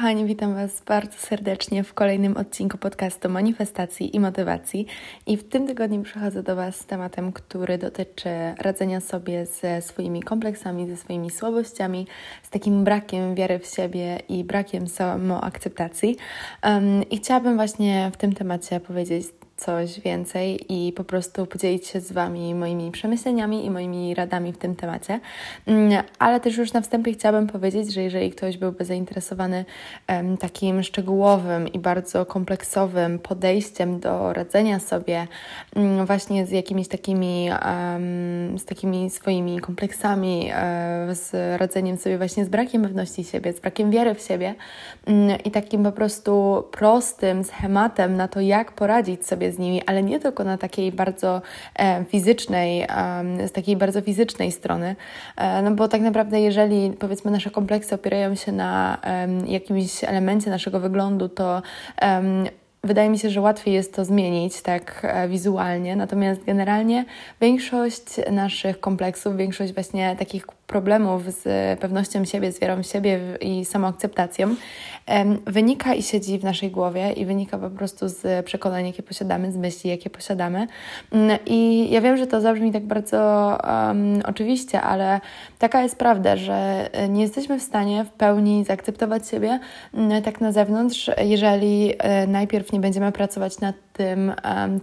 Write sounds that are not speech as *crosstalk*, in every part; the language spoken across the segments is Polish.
kochani, witam Was bardzo serdecznie w kolejnym odcinku podcastu Manifestacji i Motywacji. I w tym tygodniu przychodzę do Was z tematem, który dotyczy radzenia sobie ze swoimi kompleksami, ze swoimi słabościami, z takim brakiem wiary w siebie i brakiem samoakceptacji. Um, I chciałabym właśnie w tym temacie powiedzieć coś więcej i po prostu podzielić się z Wami moimi przemyśleniami i moimi radami w tym temacie. Mm, ale też już na wstępie chciałabym powiedzieć, że jeżeli ktoś byłby zainteresowany takim szczegółowym i bardzo kompleksowym podejściem do radzenia sobie um, właśnie z jakimiś takimi, z takimi swoimi kompleksami, um, z radzeniem sobie właśnie z brakiem pewności siebie, z brakiem wiary w siebie mm, i takim po prostu prostym schematem na to, jak poradzić sobie z nimi, ale nie tylko na takiej bardzo e, fizycznej, z takiej bardzo fizycznej strony, e, no bo tak naprawdę jeżeli powiedzmy nasze kompleksy opierają się na jakimś elemencie naszego wyglądu, to Wydaje mi się, że łatwiej jest to zmienić tak e, wizualnie, natomiast generalnie większość naszych kompleksów, większość właśnie takich problemów z pewnością siebie, z wiarą w siebie i samoakceptacją wynika i siedzi w naszej głowie i wynika po prostu z przekonań, jakie posiadamy, z myśli, jakie posiadamy. Mm, I ja wiem, że to zabrzmi tak bardzo um, oczywiście, ale taka jest prawda, że nie jesteśmy w stanie w pełni zaakceptować siebie mm, tak na zewnątrz, jeżeli e, najpierw nie będziemy pracować nad tym,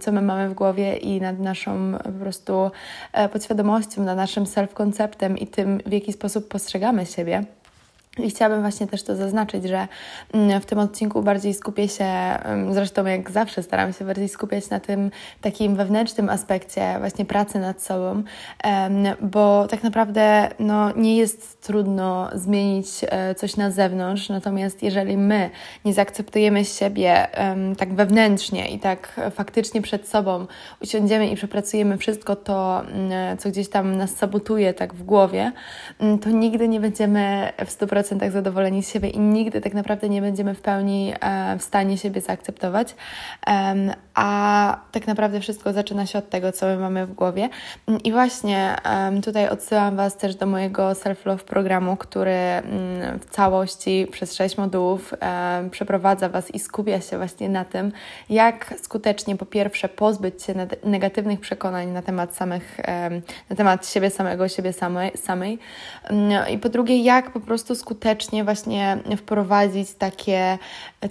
co my mamy w głowie i nad naszą po prostu e, podświadomością, nad naszym self-konceptem i tym, w jaki sposób postrzegamy siebie. I chciałabym właśnie też to zaznaczyć, że mm, w tym odcinku bardziej skupię się, zresztą jak zawsze staram się bardziej skupiać na tym takim wewnętrznym aspekcie właśnie pracy nad sobą, bo tak naprawdę no, nie jest trudno zmienić e, coś na zewnątrz, natomiast jeżeli my nie zaakceptujemy siebie tak wewnętrznie i tak faktycznie przed sobą usiądziemy i przepracujemy wszystko to, mm, co gdzieś tam nas sabotuje tak w głowie, mm, to nigdy nie będziemy w 100% 100% zadowoleni z siebie i nigdy tak naprawdę nie będziemy w pełni e, w stanie siebie zaakceptować. A tak naprawdę wszystko zaczyna się od tego, co my mamy w głowie. I właśnie tutaj odsyłam Was też do mojego self-love programu, który mm, w całości przez sześć modułów przeprowadza Was i skupia się właśnie na tym, jak skutecznie po pierwsze pozbyć się negatywnych przekonań na temat samych, na temat siebie samego, siebie samej, samej mm, i po drugie, jak po prostu skutecznie skutecznie właśnie wprowadzić takie,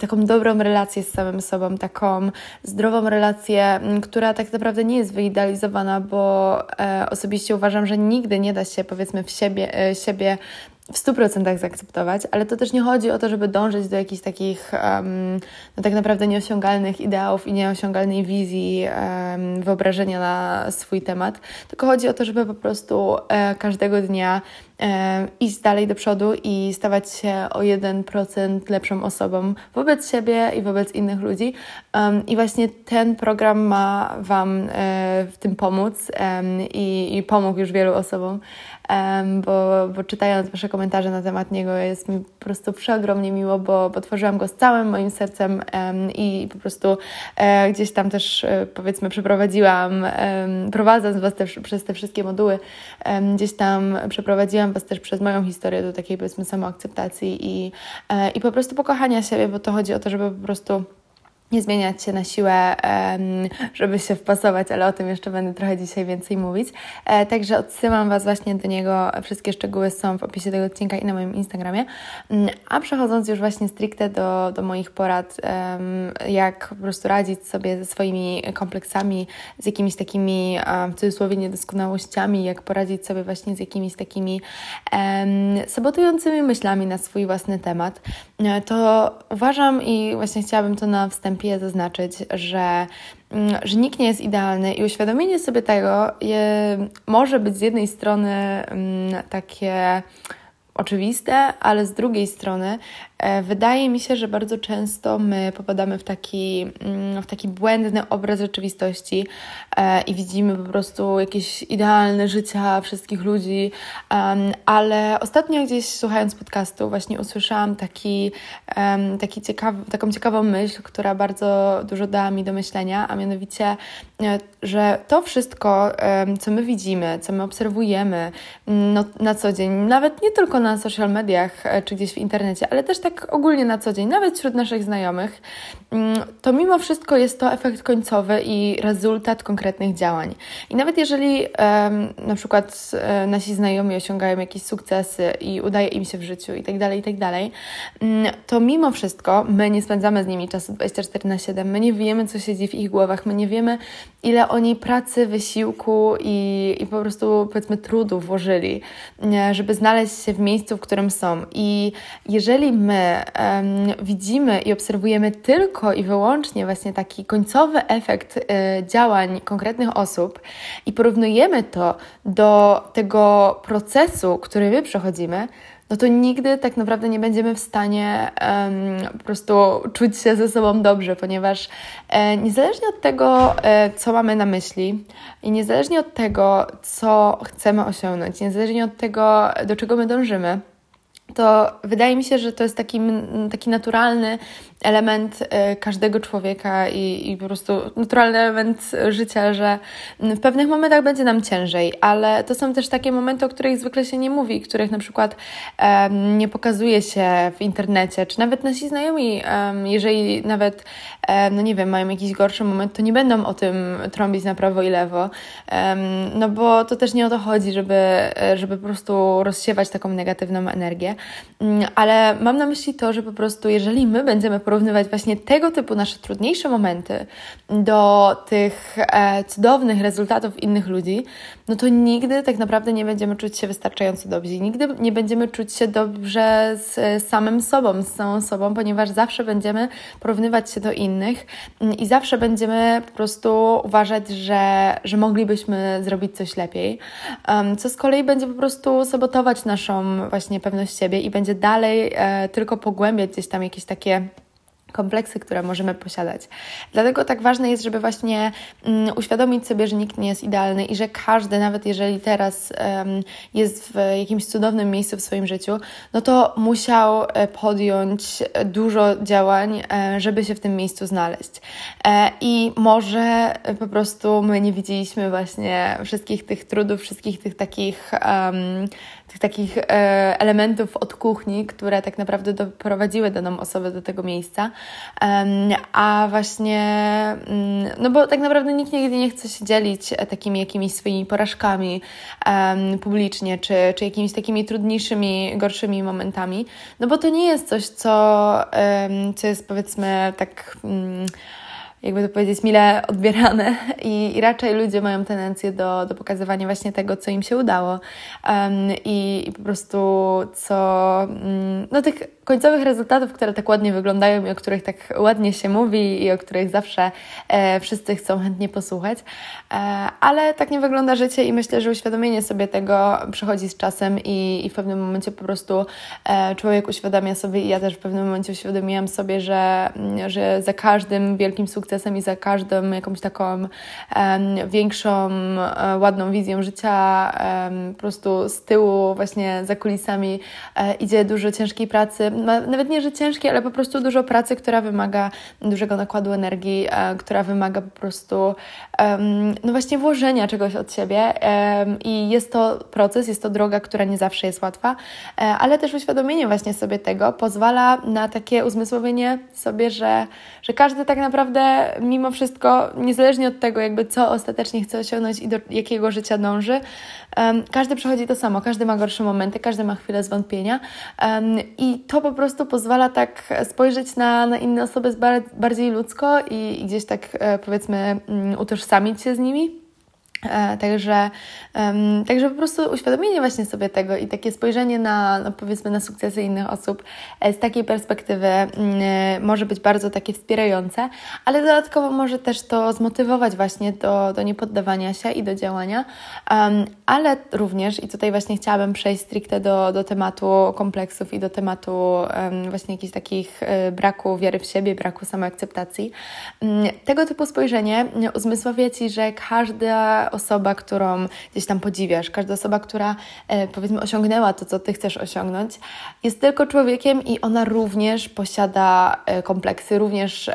taką dobrą relację z samym sobą, taką zdrową relację, która tak naprawdę nie jest wyidealizowana, bo e, osobiście uważam, że nigdy nie da się powiedzmy w siebie, e, siebie w 100% zaakceptować, ale to też nie chodzi o to, żeby dążyć do jakichś takich um, no tak naprawdę nieosiągalnych ideałów i nieosiągalnej wizji um, wyobrażenia na swój temat, tylko chodzi o to, żeby po prostu e, każdego dnia e, iść dalej do przodu i stawać się o 1% lepszą osobą wobec siebie i wobec innych ludzi. Um, I właśnie ten program ma Wam e, w tym pomóc i, i pomógł już wielu osobom bo, bo czytając Wasze komentarze na temat niego jest mi po prostu przeogromnie miło, bo, bo tworzyłam go z całym moim sercem i po prostu e, gdzieś tam też e, powiedzmy przeprowadziłam, prowadząc Was też przez te wszystkie moduły, gdzieś tam przeprowadziłam Was też przez moją historię do takiej powiedzmy samoakceptacji i, e, i po prostu pokochania siebie, bo to chodzi o to, żeby po prostu nie zmieniać się na siłę, żeby się wpasować, ale o tym jeszcze będę trochę dzisiaj więcej mówić. E, także odsyłam Was właśnie do niego. Wszystkie szczegóły są w opisie tego odcinka i na moim Instagramie. Mm, a przechodząc już właśnie stricte do, do moich porad, jak po prostu radzić sobie ze swoimi kompleksami, z jakimiś takimi w cudzysłowie niedoskonałościami, jak poradzić sobie właśnie z jakimiś takimi sabotującymi myślami na swój własny temat, e, to uważam i właśnie chciałabym to na wstępie wstępie zaznaczyć, że, mm, że nikt nie jest idealny i uświadomienie sobie tego je, może być z jednej strony mm, takie oczywiste, ale z drugiej strony wydaje mi się, że bardzo często my popadamy w taki, mm, w taki błędny obraz rzeczywistości e, i widzimy po prostu jakieś idealne życia wszystkich ludzi, ale ostatnio gdzieś słuchając podcastu właśnie usłyszałam taki, taki ciekawy, taką ciekawą myśl, która bardzo dużo dała mi do myślenia, a mianowicie, e, że to wszystko, co my widzimy, co my obserwujemy mm, no, na co dzień, nawet nie tylko na social mediach czy gdzieś w internecie, ale też tak tak ogólnie na co dzień, nawet wśród naszych znajomych, mm, to mimo wszystko jest to efekt końcowy i rezultat konkretnych działań. I nawet jeżeli na przykład e, nasi znajomi osiągają jakieś sukcesy i udaje im się w życiu i tak dalej, i tak dalej, mm, to mimo wszystko my nie spędzamy z nimi czasu 24 na 7, my nie wiemy, co siedzi w ich głowach, my nie wiemy, ile oni pracy, wysiłku i, i po prostu powiedzmy trudu włożyli, żeby znaleźć się w miejscu, w którym są. I jeżeli my um, widzimy i obserwujemy tylko i wyłącznie właśnie taki końcowy efekt y, działań konkretnych osób i porównujemy to do tego procesu, który my przechodzimy, no to nigdy tak naprawdę nie będziemy w stanie um, po prostu czuć się ze sobą dobrze, ponieważ e, niezależnie od tego, e, co mamy na myśli i niezależnie od tego, co chcemy osiągnąć, niezależnie od tego, do czego my dążymy, to wydaje mi się, że to jest taki, taki naturalny element e, każdego człowieka i, i po prostu naturalny element życia, że w pewnych momentach będzie nam ciężej, ale to są też takie momenty, o których zwykle się nie mówi, których na przykład um, nie pokazuje się w internecie, czy nawet nasi znajomi, um, jeżeli nawet, um, no nie wiem, mają jakiś gorszy moment, to nie będą o tym trąbić na prawo i lewo, no bo to też nie o to chodzi, żeby, żeby po prostu rozsiewać taką negatywną energię, ale mam na myśli to, że po prostu jeżeli my będziemy porównywać właśnie tego typu nasze trudniejsze momenty do tych e, cudownych rezultatów innych ludzi, no to nigdy tak naprawdę nie będziemy czuć się wystarczająco dobrze. Nigdy nie będziemy czuć się dobrze z samym sobą, z samą sobą, ponieważ zawsze będziemy porównywać się do innych i zawsze będziemy po prostu uważać, że, że moglibyśmy zrobić coś lepiej, co z kolei będzie po prostu sabotować naszą właśnie pewność siebie i będzie dalej e, tylko pogłębiać gdzieś tam jakieś takie kompleksy, które możemy posiadać. Dlatego tak ważne jest, żeby właśnie um, uświadomić sobie, że nikt nie jest idealny i że każdy, nawet jeżeli teraz um, jest w jakimś cudownym miejscu w swoim życiu, no to musiał e, podjąć dużo działań, e, żeby się w tym miejscu znaleźć. E, I może po prostu my nie widzieliśmy właśnie wszystkich tych trudów, wszystkich tych takich um, tych takich e, elementów od kuchni, które tak naprawdę doprowadziły daną osobę do tego miejsca. A właśnie, mm, no bo tak naprawdę nikt nigdy nie chce się dzielić e, takimi jakimiś swoimi porażkami publicznie, czy, czy jakimiś takimi trudniejszymi, gorszymi momentami, no bo to nie jest coś, co, co jest powiedzmy tak mm, jakby to powiedzieć, mile odbierane i, i raczej ludzie mają tendencję do, do pokazywania właśnie tego, co im się udało um, i, i, po prostu co, um, no tych końcowych rezultatów, które tak ładnie wyglądają i o których tak ładnie się mówi i o których zawsze e, wszyscy chcą chętnie posłuchać. E, ale tak nie wygląda życie i myślę, że uświadomienie sobie tego przychodzi z czasem i, i w pewnym momencie po prostu e, człowiek uświadamia sobie i ja też w pewnym momencie uświadomiłam sobie, że, że za każdym wielkim sukcesem i za każdą jakąś taką większą, ładną wizją życia po prostu z tyłu właśnie za kulisami e, idzie dużo ciężkiej pracy, nawet nie, że ciężkie, ale po prostu dużo pracy, która wymaga dużego nakładu energii, e, która wymaga po prostu no właśnie włożenia czegoś od siebie. I jest to proces, jest to droga, która nie zawsze jest łatwa, e, ale też uświadomienie właśnie sobie tego pozwala na takie uzmysłowienie sobie, że, że każdy tak naprawdę mimo wszystko, niezależnie od tego jakby co ostatecznie chce osiągnąć i do jakiego życia dąży, każdy przechodzi to samo, każdy ma gorsze momenty, każdy ma chwilę zwątpienia i to po prostu pozwala tak spojrzeć na, na inne osoby bardziej ludzko i, i gdzieś tak e, powiedzmy mm, utożsamić się z nimi. E, także, także po prostu uświadomienie właśnie sobie tego i takie spojrzenie na, no powiedzmy, na sukcesy innych osób e, z takiej perspektywy um, może być bardzo takie wspierające, ale dodatkowo może też to zmotywować właśnie do, do niepoddawania się i do działania, ale również, i tutaj właśnie chciałabym przejść stricte do, do tematu kompleksów i do tematu właśnie jakichś takich braku wiary w siebie, braku samoakceptacji. Tego typu spojrzenie uzmysławia Ci, że każda osoba, którą gdzieś tam podziwiasz, każda osoba, która e, powiedzmy osiągnęła to, co ty chcesz osiągnąć, jest tylko człowiekiem i ona również posiada e, kompleksy, również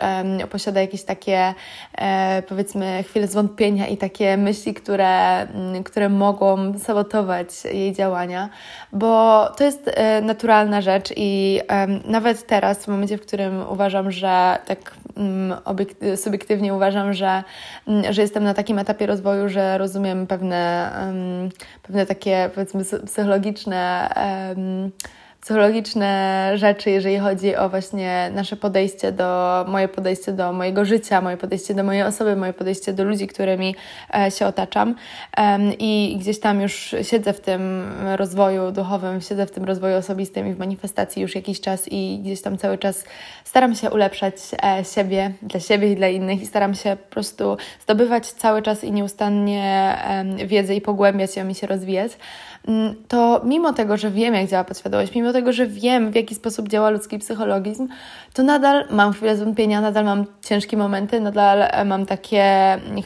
posiada jakieś takie e, powiedzmy chwile zwątpienia i takie myśli, które, mm, które mogą sabotować jej działania, bo to jest naturalna rzecz i nawet teraz, w momencie, w którym uważam, że tak subiektywnie uważam, że, mm, że jestem na takim etapie rozwoju, że rozumiem pewne, pewne takie powiedzmy psychologiczne psychologiczne rzeczy, jeżeli chodzi o właśnie nasze podejście do, moje podejście do mojego życia, moje podejście do mojej osoby, moje podejście do ludzi, którymi e, się otaczam. I gdzieś tam już siedzę w tym rozwoju duchowym, siedzę w tym rozwoju osobistym i w manifestacji już jakiś czas i gdzieś tam cały czas staram się ulepszać e, siebie, dla siebie i dla innych i staram się po prostu zdobywać cały czas i nieustannie wiedzę i pogłębiać ją i się rozwijać. Mm, to mimo tego, że wiem, jak działa podświadomość, mimo tego, że wiem, w jaki sposób działa ludzki psychologizm, to nadal mam chwilę zwątpienia, nadal mam ciężkie momenty, nadal e, mam takie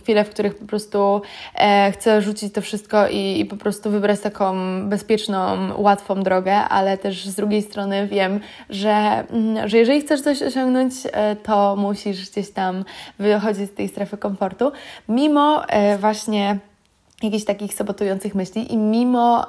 chwile, w których po prostu e, chcę rzucić to wszystko i, i po prostu wybrać taką bezpieczną, łatwą drogę, ale też z drugiej strony wiem, że, mm, że jeżeli chcesz coś osiągnąć, e, to musisz gdzieś tam wychodzić z tej strefy komfortu, mimo e, właśnie jakichś takich sabotujących myśli i mimo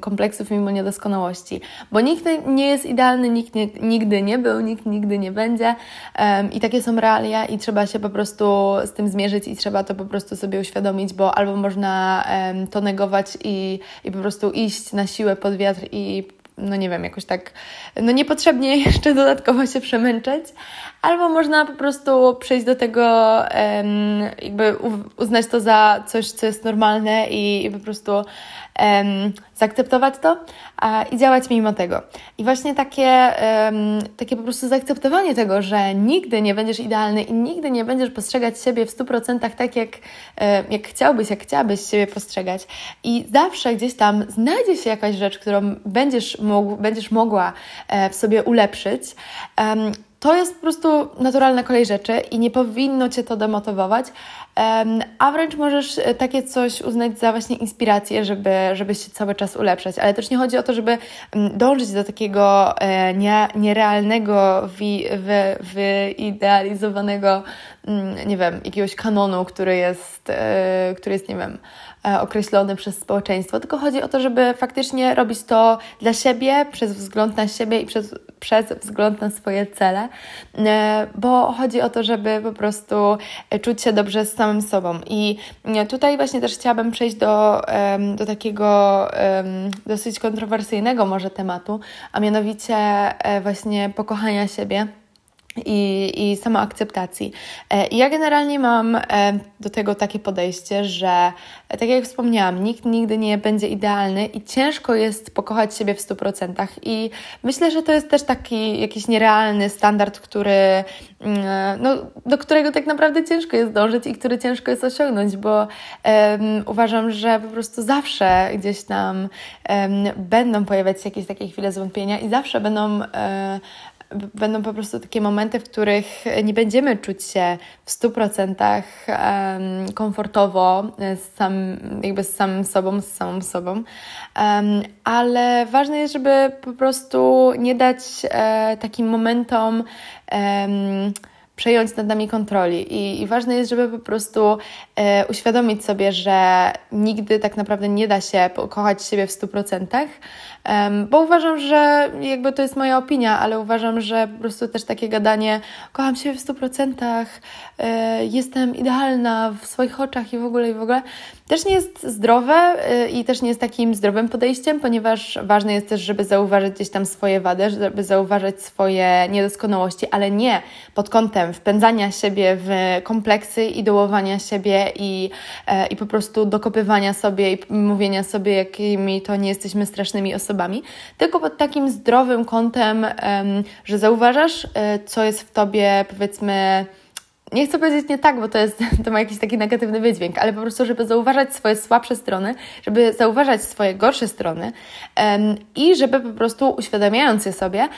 kompleksów, mimo niedoskonałości, bo nikt nie jest idealny, nikt nie, nigdy nie był, nikt nigdy nie będzie. Um, i takie są realia i trzeba się po prostu z tym zmierzyć i trzeba to po prostu sobie uświadomić, bo albo można um, to negować i, i po prostu iść na siłę pod wiatr i no nie wiem, jakoś tak, no niepotrzebnie *laughs* jeszcze dodatkowo się przemęczać, albo można po prostu przejść do tego, um, jakby uznać to za coś, co jest normalne i, i po prostu um, zaakceptować to a, i działać mimo tego. I właśnie takie, um, takie po prostu zaakceptowanie tego, że nigdy nie będziesz idealny i nigdy nie będziesz postrzegać siebie w 100% tak, jak, jak chciałbyś, jak chciałabyś siebie postrzegać. I zawsze gdzieś tam znajdzie się jakaś rzecz, którą będziesz, mógł, będziesz mogła e, w sobie ulepszyć. To jest po prostu naturalna kolej rzeczy i nie powinno Cię to demotywować, a wręcz możesz e, takie coś uznać za właśnie inspirację, żeby, żeby się cały czas ulepszać. Ale też nie chodzi o to, żeby mm, dążyć do takiego e, nie, nierealnego, wi, wy, wyidealizowanego, mm, nie wiem, jakiegoś kanonu, który jest, e, który jest, nie wiem, określony przez społeczeństwo, tylko chodzi o to, żeby faktycznie robić to dla siebie, przez wzgląd na siebie i przez, przez wzgląd na swoje cele, bo chodzi o to, żeby po prostu czuć się dobrze z samym sobą. I tutaj właśnie też chciałabym przejść do, do takiego dosyć kontrowersyjnego może tematu, a mianowicie e, właśnie pokochania siebie i, i samoakceptacji. E, ja generalnie mam e, do tego takie podejście, że e, tak jak wspomniałam, nikt nigdy nie będzie idealny i ciężko jest pokochać siebie w 100%. I myślę, że to jest też taki jakiś nierealny standard, który, mm, no, do którego tak naprawdę ciężko jest dążyć i który ciężko jest osiągnąć, bo um, uważam, że po prostu zawsze gdzieś tam um, będą pojawiać się jakieś takie chwile zwątpienia i zawsze będą um, będą po prostu takie momenty, w których nie będziemy czuć się w 100% um, komfortowo z, sam, jakby z samym sobą, z samą sobą, ale ważne jest, żeby po prostu nie dać e, takim momentom przejąć nad nami kontroli. I, i ważne jest, żeby po prostu e, uświadomić sobie, że nigdy tak naprawdę nie da się kochać siebie w 100%, um, bo uważam, że jakby to jest moja opinia, ale uważam, że po prostu też takie gadanie kocham siebie w 100%, e, jestem idealna w swoich oczach i w ogóle i w ogóle też nie jest zdrowe e, i też nie jest takim zdrowym podejściem, ponieważ ważne jest też, żeby zauważyć gdzieś tam swoje wady, żeby zauważyć swoje niedoskonałości, ale nie pod kątem wpędzania siebie w kompleksy i dołowania siebie i, e, i po prostu dokopywania sobie i mówienia sobie, jakimi to nie jesteśmy strasznymi osobami, tylko pod takim zdrowym kątem, że zauważasz, e, co jest w tobie, powiedzmy, nie chcę powiedzieć nie tak, bo to, jest, *laughs* to ma jakiś taki negatywny wydźwięk, ale po prostu, żeby zauważać swoje słabsze strony, żeby zauważać swoje gorsze strony um, i żeby po prostu uświadamiając je sobie,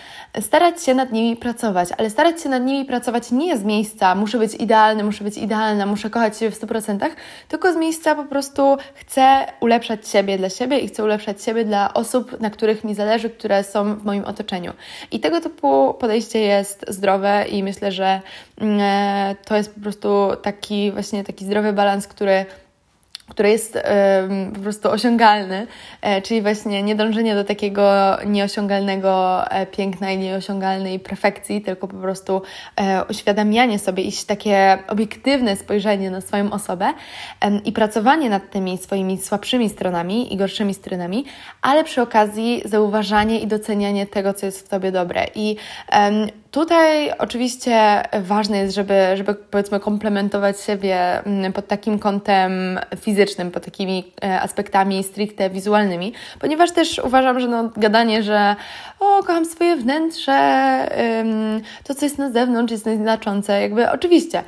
starać się nad nimi pracować, ale starać się nad nimi pracować nie z miejsca muszę być idealny, muszę być idealna, muszę kochać siebie w 100%, tylko z miejsca po prostu chcę ulepszać siebie dla siebie i chcę ulepszać siebie dla osób, na których mi zależy, które są w moim otoczeniu. I tego typu podejście jest zdrowe i myślę, że mm, e, to jest po prostu taki właśnie taki zdrowy balans, który który jest po prostu osiągalny, e, czyli właśnie nie dążenie do takiego nieosiągalnego e, piękna i nieosiągalnej perfekcji, tylko po prostu e, uświadamianie sobie, iść takie obiektywne spojrzenie na swoją osobę i pracowanie nad tymi swoimi słabszymi stronami i gorszymi stronami, ale przy okazji zauważanie i docenianie tego, co jest w Tobie dobre. I Tutaj oczywiście ważne jest, żeby, żeby powiedzmy komplementować siebie mm, pod takim kątem fizycznym, pod takimi e, aspektami stricte wizualnymi, ponieważ też uważam, że no, gadanie, że o, kocham swoje wnętrze, to co jest na zewnątrz jest nieznaczące, jakby oczywiście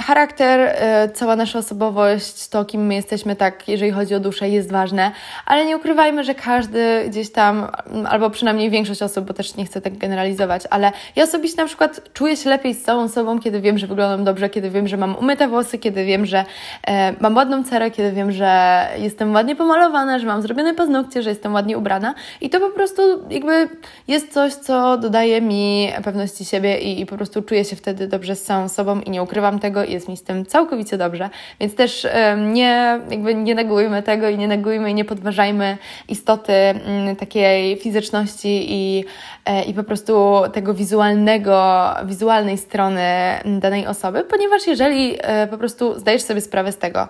charakter, e, cała nasza osobowość, to kim my jesteśmy, tak, jeżeli chodzi o duszę, jest ważne, ale nie ukrywajmy, że każdy gdzieś tam, albo przynajmniej większość osób, bo też nie chcę tak generalizować, ale ja osobiście na przykład czuję się lepiej z całą sobą, kiedy wiem, że wyglądam dobrze, kiedy wiem, że mam umyte włosy, kiedy wiem, że e, mam ładną cerę, kiedy wiem, że jestem ładnie pomalowana, że mam zrobione paznokcie, że jestem ładnie ubrana. I to po prostu jakby jest coś, co dodaje mi pewności siebie i, i po prostu czuję się wtedy dobrze z całą sobą i nie ukrywam tego jest mi z tym całkowicie dobrze, więc też nie, jakby nie negujmy tego i nie negujmy i nie podważajmy istoty mm, takiej fizyczności i, e, i po prostu tego wizualnego, wizualnej strony danej osoby, ponieważ jeżeli e, po prostu zdajesz sobie sprawę z tego,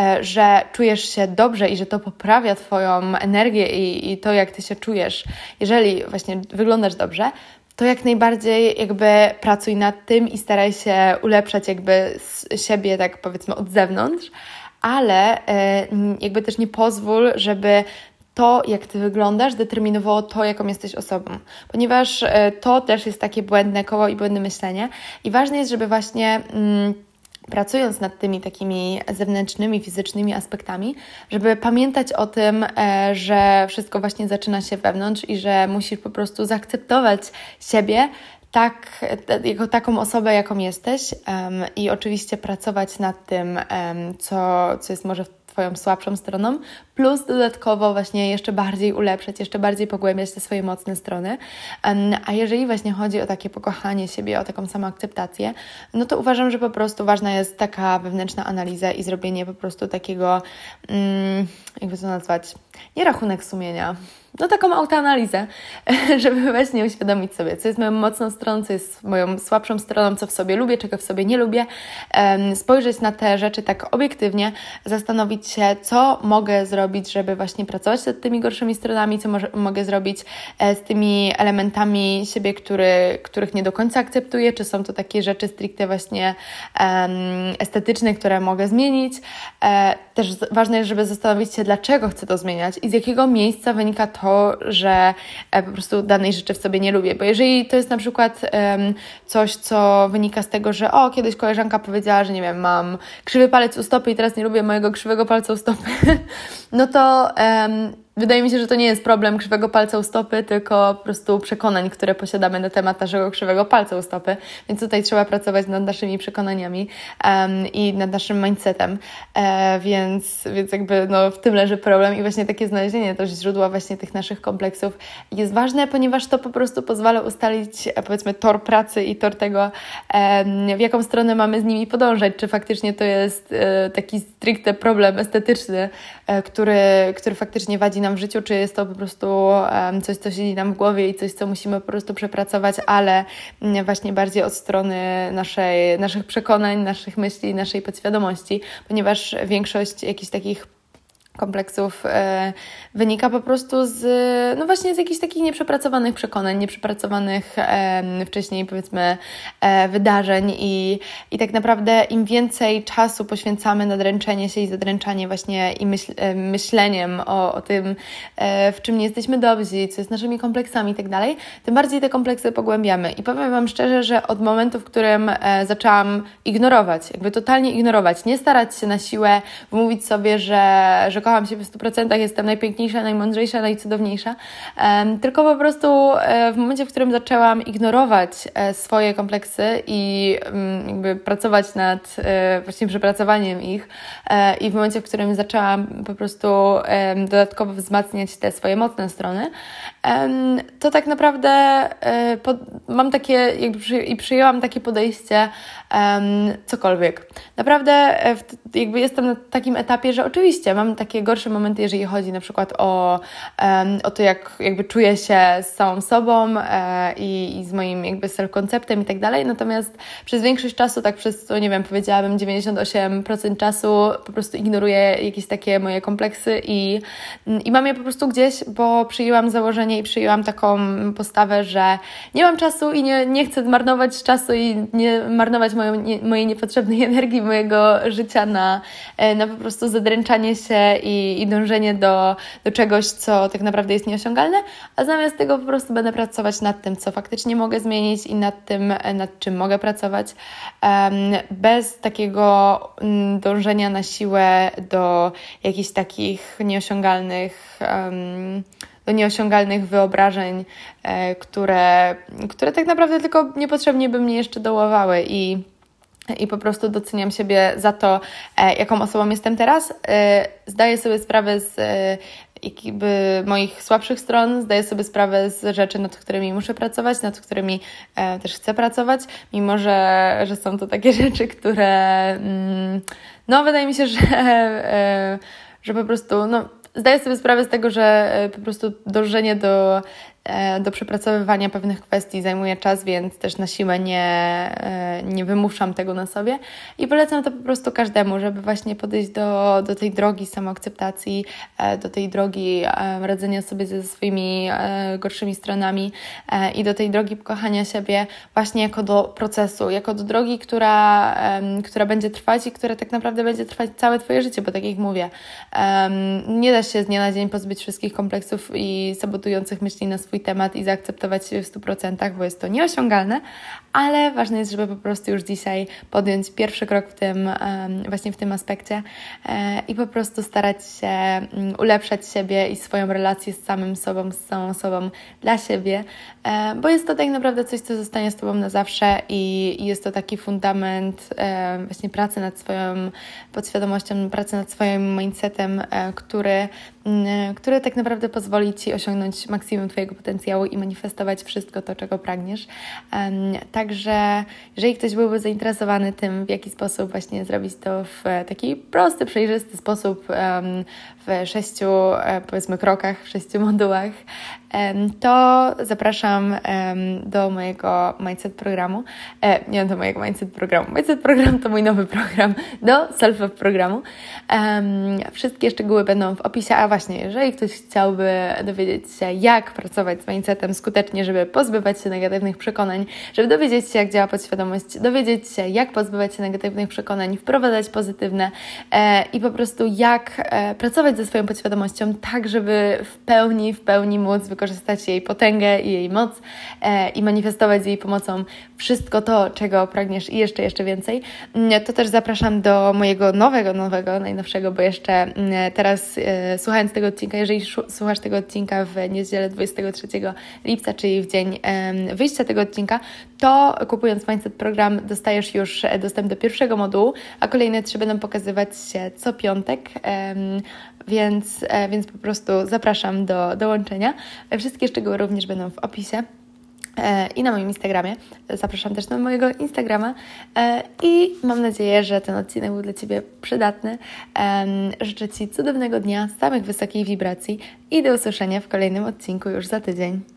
e, że czujesz się dobrze i że to poprawia Twoją energię i, i to, jak Ty się czujesz, jeżeli właśnie wyglądasz dobrze, to jak najbardziej jakby pracuj nad tym i staraj się ulepszać jakby siebie, tak powiedzmy, od zewnątrz, ale e, jakby też nie pozwól, żeby to, jak ty wyglądasz, determinowało to, jaką jesteś osobą, ponieważ e, to też jest takie błędne koło i błędne myślenie. I ważne jest, żeby właśnie. Pracując nad tymi takimi zewnętrznymi, fizycznymi aspektami, żeby pamiętać o tym, e, że wszystko właśnie zaczyna się wewnątrz i że musisz po prostu zaakceptować siebie tak, jako taką osobę, jaką jesteś um, i oczywiście pracować nad tym, um, co, co jest może Twoją słabszą stroną, plus dodatkowo właśnie jeszcze bardziej ulepszać, jeszcze bardziej pogłębiać te swoje mocne strony. A jeżeli właśnie chodzi o takie pokochanie siebie, o taką samą akceptację, no to uważam, że po prostu ważna jest taka wewnętrzna analiza i zrobienie po prostu takiego, mm, jakby to nazwać, nie rachunek sumienia, no taką autoanalizę, *laughs* żeby właśnie uświadomić sobie, co jest moją mocną stroną, co jest moją słabszą stroną, co w sobie lubię, czego w sobie nie lubię, spojrzeć na te rzeczy tak obiektywnie, zastanowić się, co mogę zrobić, żeby właśnie pracować nad tymi gorszymi stronami, co może, mogę zrobić e, z tymi elementami siebie, który, których nie do końca akceptuję, czy są to takie rzeczy stricte właśnie um, estetyczne, które mogę zmienić. E, też ważne jest, żeby zastanowić się, dlaczego chcę to zmieniać i z jakiego miejsca wynika to, że e, po prostu danej rzeczy w sobie nie lubię. Bo jeżeli to jest na przykład um, coś, co wynika z tego, że o, kiedyś koleżanka powiedziała, że nie wiem, mam krzywy palec u stopy i teraz nie lubię mojego krzywego palca u stopy, *laughs* no to um, Wydaje mi się, że to nie jest problem krzywego palca u stopy, tylko po prostu przekonań, które posiadamy na temat naszego krzywego palca u stopy. Więc tutaj trzeba pracować nad naszymi przekonaniami um, i nad naszym mindsetem. E, więc, więc jakby no, w tym leży problem i właśnie takie znalezienie też źródła właśnie tych naszych kompleksów jest ważne, ponieważ to po prostu pozwala ustalić e, powiedzmy tor pracy i tor tego, w jaką stronę mamy z nimi podążać. Czy faktycznie to jest e, taki stricte problem estetyczny, e, który, który faktycznie wadzi nam w życiu, czy jest to po prostu coś, co siedzi nam w głowie i coś, co musimy po prostu przepracować, ale mm, właśnie bardziej od strony naszej, naszych przekonań, naszych myśli, naszej podświadomości, ponieważ większość jakichś takich kompleksów e, wynika po prostu z, no właśnie z jakichś takich nieprzepracowanych przekonań, nieprzepracowanych wcześniej powiedzmy e, wydarzeń i, i tak naprawdę im więcej czasu poświęcamy na dręczenie się i zadręczanie właśnie i myśl, e, myśleniem o, o tym, w czym nie jesteśmy dobrzy, co jest naszymi kompleksami i tak dalej, tym bardziej te kompleksy pogłębiamy. I powiem Wam szczerze, że od momentu, w którym zaczęłam ignorować, jakby totalnie ignorować, nie starać się na siłę wmówić sobie, że, że kocham siebie w 100%, jestem najpiękniejsza, najmądrzejsza, najcudowniejsza. Tylko po prostu e, w momencie, w którym zaczęłam ignorować e, swoje kompleksy i mm, jakby pracować nad e, właśnie przepracowaniem ich i w momencie, w którym zaczęłam po prostu dodatkowo wzmacniać te swoje mocne strony, to tak naprawdę mam takie, i przyjęłam takie podejście cokolwiek. Naprawdę jakby jestem na takim etapie, że oczywiście mam takie gorsze momenty, jeżeli chodzi na przykład o, o to, jak jakby czuję się z samą sobą e, i, i z moim jakby self-konceptem i tak dalej, natomiast przez większość czasu, tak przez nie wiem, powiedziałabym 98% czasu po prostu ignoruję jakieś takie moje kompleksy i, i mam je po prostu gdzieś, bo przyjęłam założenie i przyjęłam taką postawę, że nie mam czasu i nie, nie chcę marnować czasu i nie marnować moją, nie, mojej niepotrzebnej *laughs* energii, mojego życia na, e, na po prostu zadręczanie się i, i dążenie do, do czegoś, co tak naprawdę jest nieosiągalne, a zamiast tego po prostu będę pracować nad tym, co faktycznie mogę zmienić i nad tym, nad czym mogę pracować, bez takiego mm, dążenia na siłę do jakichś takich nieosiągalnych do nieosiągalnych wyobrażeń, e, które, które tak naprawdę tylko niepotrzebnie by mnie jeszcze dołowały i i po prostu doceniam siebie za to, e, jaką osobą jestem teraz. E, zdaję sobie sprawę z jakby moich słabszych stron, zdaję sobie sprawę z rzeczy, nad którymi muszę pracować, nad którymi też chcę pracować, mimo że, że są to takie *laughs* rzeczy, które mm, no wydaje mi się, że, że po prostu no, zdaję sobie sprawę z tego, że po prostu dążenie do E, do przepracowywania pewnych kwestii zajmuje czas, więc też na siłę nie, e, nie wymuszam tego na sobie. I polecam to po prostu każdemu, żeby właśnie podejść do, do tej drogi samoakceptacji, e, do tej drogi radzenia sobie ze swoimi gorszymi stronami i do tej drogi kochania siebie właśnie jako do procesu, jako do drogi, która, która będzie trwać i która tak naprawdę będzie trwać całe Twoje życie, bo tak jak mówię, nie da się z dnia na dzień pozbyć wszystkich kompleksów i sabotujących myśli na swój swój temat i zaakceptować się w 100%, bo jest to nieosiągalne, ale ważne jest, żeby po prostu już dzisiaj podjąć pierwszy krok w tym, właśnie w tym aspekcie e, i po prostu starać się mm, ulepszać siebie i swoją relację z samym sobą, z samą sobą dla siebie, e, bo jest to tak naprawdę coś, co zostanie z Tobą na zawsze i jest to taki fundament e, właśnie pracy nad swoją podświadomością, pracy nad swoim mindsetem, który, mm, który tak naprawdę pozwoli Ci osiągnąć maksimum Twojego potencjału i manifestować wszystko to, czego pragniesz. Także jeżeli ktoś byłby zainteresowany tym, w jaki sposób właśnie zrobić to w taki prosty, przejrzysty sposób, w sześciu, e, powiedzmy, krokach, w sześciu modułach, to zapraszam do mojego Mindset programu. E, nie do mojego Mindset programu. Mindset program to mój nowy program, do Self-Love programu. Wszystkie szczegóły będą w opisie, a właśnie, jeżeli ktoś chciałby dowiedzieć się, jak pracować z mindsetem skutecznie, żeby pozbywać się negatywnych przekonań, żeby dowiedzieć się, jak działa podświadomość, dowiedzieć się, jak pozbywać się negatywnych przekonań, wprowadzać pozytywne e, i po prostu jak e, pracować ze swoją podświadomością, tak, żeby w pełni, w pełni móc wykorzystać jej potęgę i jej moc e, i manifestować z jej pomocą wszystko to, czego pragniesz i jeszcze, jeszcze więcej, mm, to też zapraszam do mojego nowego, nowego, najnowszego, bo jeszcze mm, teraz słuchając tego odcinka, jeżeli słuchasz tego odcinka w niedzielę 23 lipca, czyli w dzień wyjścia tego odcinka, to kupując Mindset Program dostajesz już dostęp do pierwszego modułu, a kolejne trzy będą pokazywać się co piątek, więc, e, więc po prostu zapraszam do dołączenia. Wszystkie szczegóły również będą w opisie e, i na moim Instagramie. Zapraszam też na mojego Instagrama e, i mam nadzieję, że ten odcinek był dla Ciebie przydatny. Życzę Ci cudownego dnia, samych wysokich wibracji i do usłyszenia w kolejnym odcinku już za tydzień.